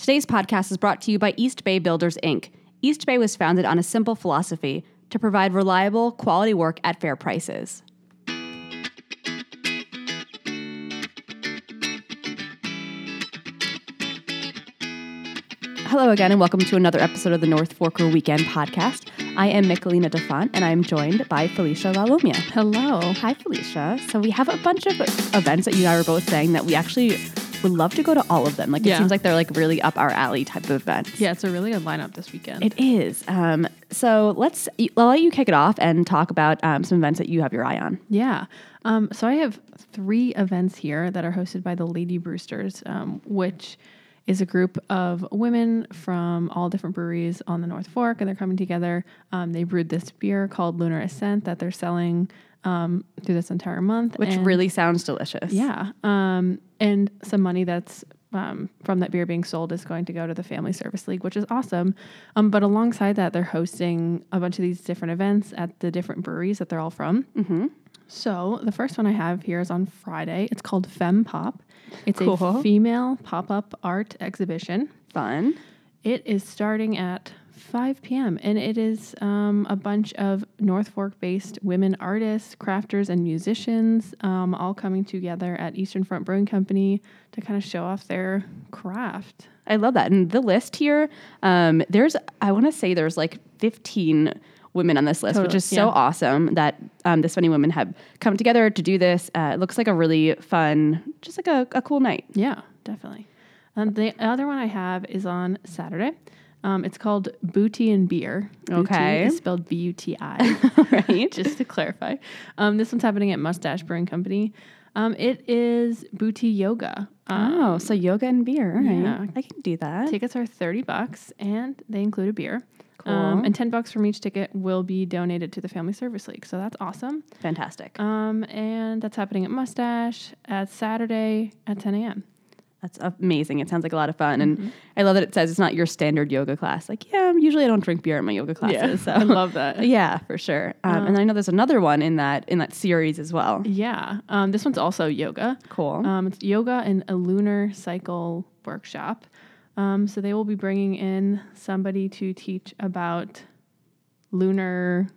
Today's podcast is brought to you by East Bay Builders, Inc. East Bay was founded on a simple philosophy to provide reliable, quality work at fair prices. Hello again, and welcome to another episode of the North Forker Weekend Podcast. I am Michelina Defont, and I'm joined by Felicia Lalomia. Hello. Hi, Felicia. So we have a bunch of events that you and I were both saying that we actually would love to go to all of them. Like it seems like they're like really up our alley type of events. Yeah, it's a really good lineup this weekend. It is. Um, so let's. I'll let you kick it off and talk about um, some events that you have your eye on. yeah. Um, so I have three events here that are hosted by the Lady Brewsters, um, which is a group of women from all different breweries on the North Fork, and they're coming together. Um, they brewed this beer called Lunar Ascent that they're selling um, through this entire month, Which and- really sounds delicious. Yeah. Um, and some money that's um, from that beer being sold is going to go to the Family Service League, which is awesome. Um, but alongside that, they're hosting a bunch of these different events at the different breweries that they're all from. Mm-hmm. So the first one I have here is on Friday. It's called Fem Pop. It's Cool. a female pop up art exhibition. Fun. It is starting at 5 p.m. and it is um, a bunch of North Fork based women artists, crafters, and musicians um, all coming together at Eastern Front Brewing Company to kind of show off their craft. I love that. And the list here, um, there's, I want to say there's like 15 women on this list, which is so yeah. awesome that um, this many women have come together to do this. Uh, it looks like a really fun, just like a, a cool night. Yeah, definitely. And the other one I have is on Saturday. Um, it's called Buti and Beer. Buti Okay. is spelled B U T I. right? just to clarify. Um, this one's happening at Mustache Brewing Company. Um, it is Buti Yoga. Um, oh, so yoga and beer. All right. yeah. I can do that. Tickets are 30 bucks and they include a beer. Cool. Um, and 10 bucks from each ticket will be donated to the Family Service League. So that's awesome. Fantastic. Um, and that's happening at Mustache at Saturday at 10 a.m. That's amazing. It sounds like a lot of fun. And Mm-hmm. I love that it says it's not your standard yoga class. Like, yeah, usually I don't drink beer at my yoga classes. So I love that. yeah, for sure. Um, and I know there's another one in that in that series as well. Yeah. Um, this one's also yoga. Cool. Um, it's yoga and a lunar cycle workshop. Um, so they will be bringing in somebody to teach about lunar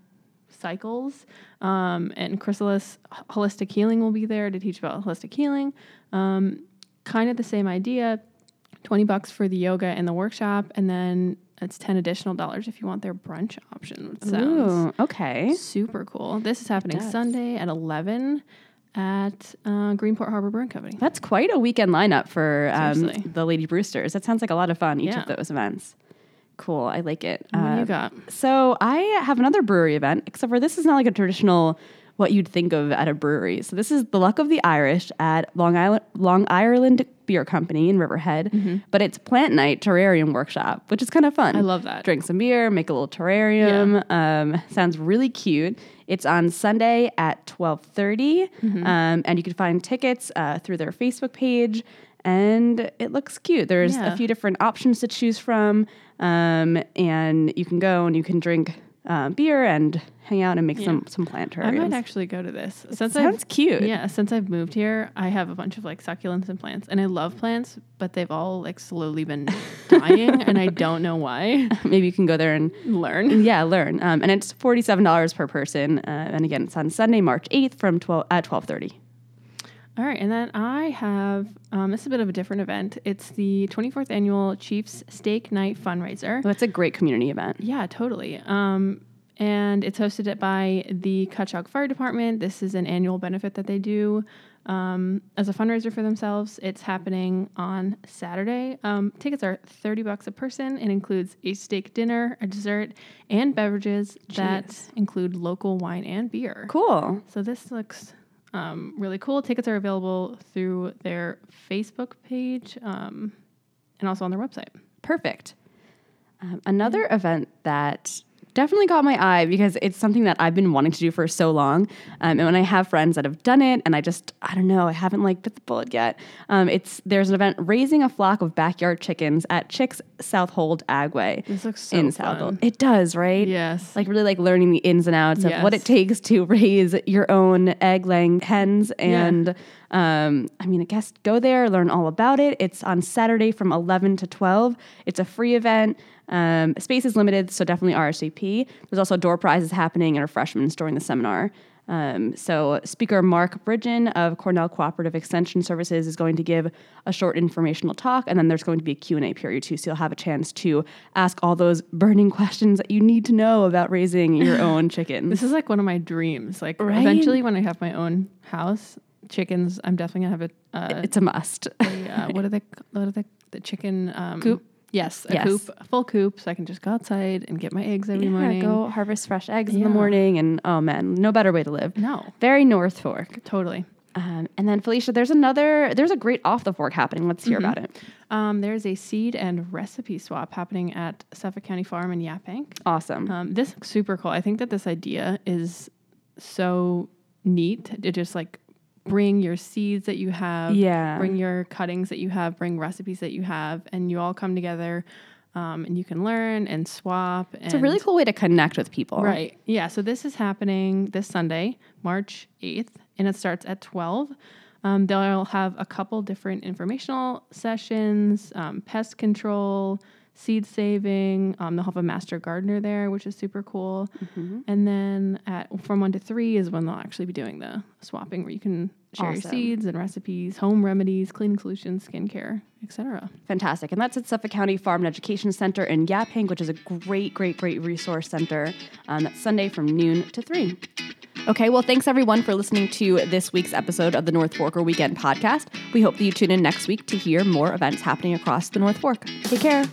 cycles. Um, and Chrysalis Holistic Healing will be there to teach about holistic healing. Um, kind of the same idea 20 bucks for the yoga and the workshop. And then it's 10 additional dollars if you want their brunch option. Ooh, okay. super cool. This is happening. Sunday at 11 at uh, Greenport Harbor Brewing Company. That's quite a weekend lineup for um, the Lady Brewsters. That sounds like a lot of fun, each Yeah. of those events. Cool. I like it. What do Uh, you got? So I have another brewery event, except for this is not like a traditional what you'd think of at a brewery. So this is the Luck of the Irish at Long Island Long Ireland Beer Company in Riverhead, but it's Plant Night Terrarium Workshop, which is kind of fun. Mm-hmm. I love that. Drink some beer, make a little terrarium. Um, sounds really cute. It's on Sunday at twelve Mm-hmm. um, and you can find tickets uh, through their Facebook page. And it looks cute. There's Yeah. a few different options to choose from, um, and you can go and you can drink um, beer and hang out and make some some plant I might actually go to this. Since sounds I've, cute. Yeah, since I've moved here, I have a bunch of like succulents and plants, and I love plants, but they've all like slowly been dying, and I don't know why. Maybe you can go there and Learn. yeah, learn. Um, and it's forty seven dollars per person. Uh, and again, it's on Sunday, March eighth, from twelve at twelve thirty. All right, and then I have um, this is a bit of a different event. It's the 24th annual Chiefs Steak Night fundraiser. Well, it's a great community event. Yeah, totally. Um, and it's hosted by the Cutchogue Fire Department. This is an annual benefit that they do um, as a fundraiser for themselves. It's happening on Saturday. Um, tickets are thirty bucks a person. It includes a steak dinner, a dessert, and beverages that include local wine and beer. Cool. So this looks um, really cool. Tickets are available through their Facebook page um, and also on their website. Perfect. Um, another event that definitely caught my eye because it's something that I've been wanting to do for so long. Um, and when I have friends that have done it, and I just, I don't know, I haven't like bit the bullet yet. Um, it's there's an event raising a flock of backyard chickens at Chicks Southold Agway This looks so in fun. Southold. It does, right? Yes. Like really like learning the ins and outs of what it takes to raise your own egg laying hens and um, I mean, I guess go there, learn all about it. It's on Saturday from 11 to 12. It's a free event. Um, space is limited, so definitely RSVP. There's also door prizes happening and refreshments during the seminar. Um, so speaker Mark Bridgen of Cornell Cooperative Extension Services is going to give a short informational talk, and then there's going to be a Q&A period too, so you'll have a chance to ask all those burning questions that you need to know about raising your own chickens. This is like one of my dreams. Like Right? eventually, when I have my own house, chickens, I'm definitely gonna have a, uh, it's a must. a uh, what are they? What are the the chicken um, Coop? Yes, a Yes. coop, a full coop, so I can just go outside and get my eggs every Yeah, morning. go harvest fresh eggs in the morning, and oh man, no better way to live. No, Very North Fork. totally. Um, and then Felicia, there's another, there's a great off the fork happening. Let's hear about it. Um, there's a seed and recipe swap happening at Suffolk County Farm in Yaphank. Awesome. Um, this looks super cool. I think that this idea is so neat to just like bring your seeds that you have, Yeah. bring your cuttings that you have, bring recipes that you have, and you all come together um, and you can learn and swap. And It's a really cool way to connect with people. Right. Yeah. So this is happening this Sunday, March 8th, and it starts at 12. Um, they'll have a couple different informational sessions, um, pest control, seed saving. Um, they'll have a master gardener there, which is super cool. And then at from one to three is when they'll actually be doing the swapping, where you can share your seeds and recipes, home remedies, cleaning solutions, skincare, etc. Fantastic. And that's at Suffolk County Farm and Education Center in Yaphank, which is a great, great, great resource center. Um, that's Sunday from noon to 3. Okay, well, thanks everyone for listening to this week's episode of the North Forker Weekend Podcast. We hope that you tune in next week to hear more events happening across the North Fork. Take care.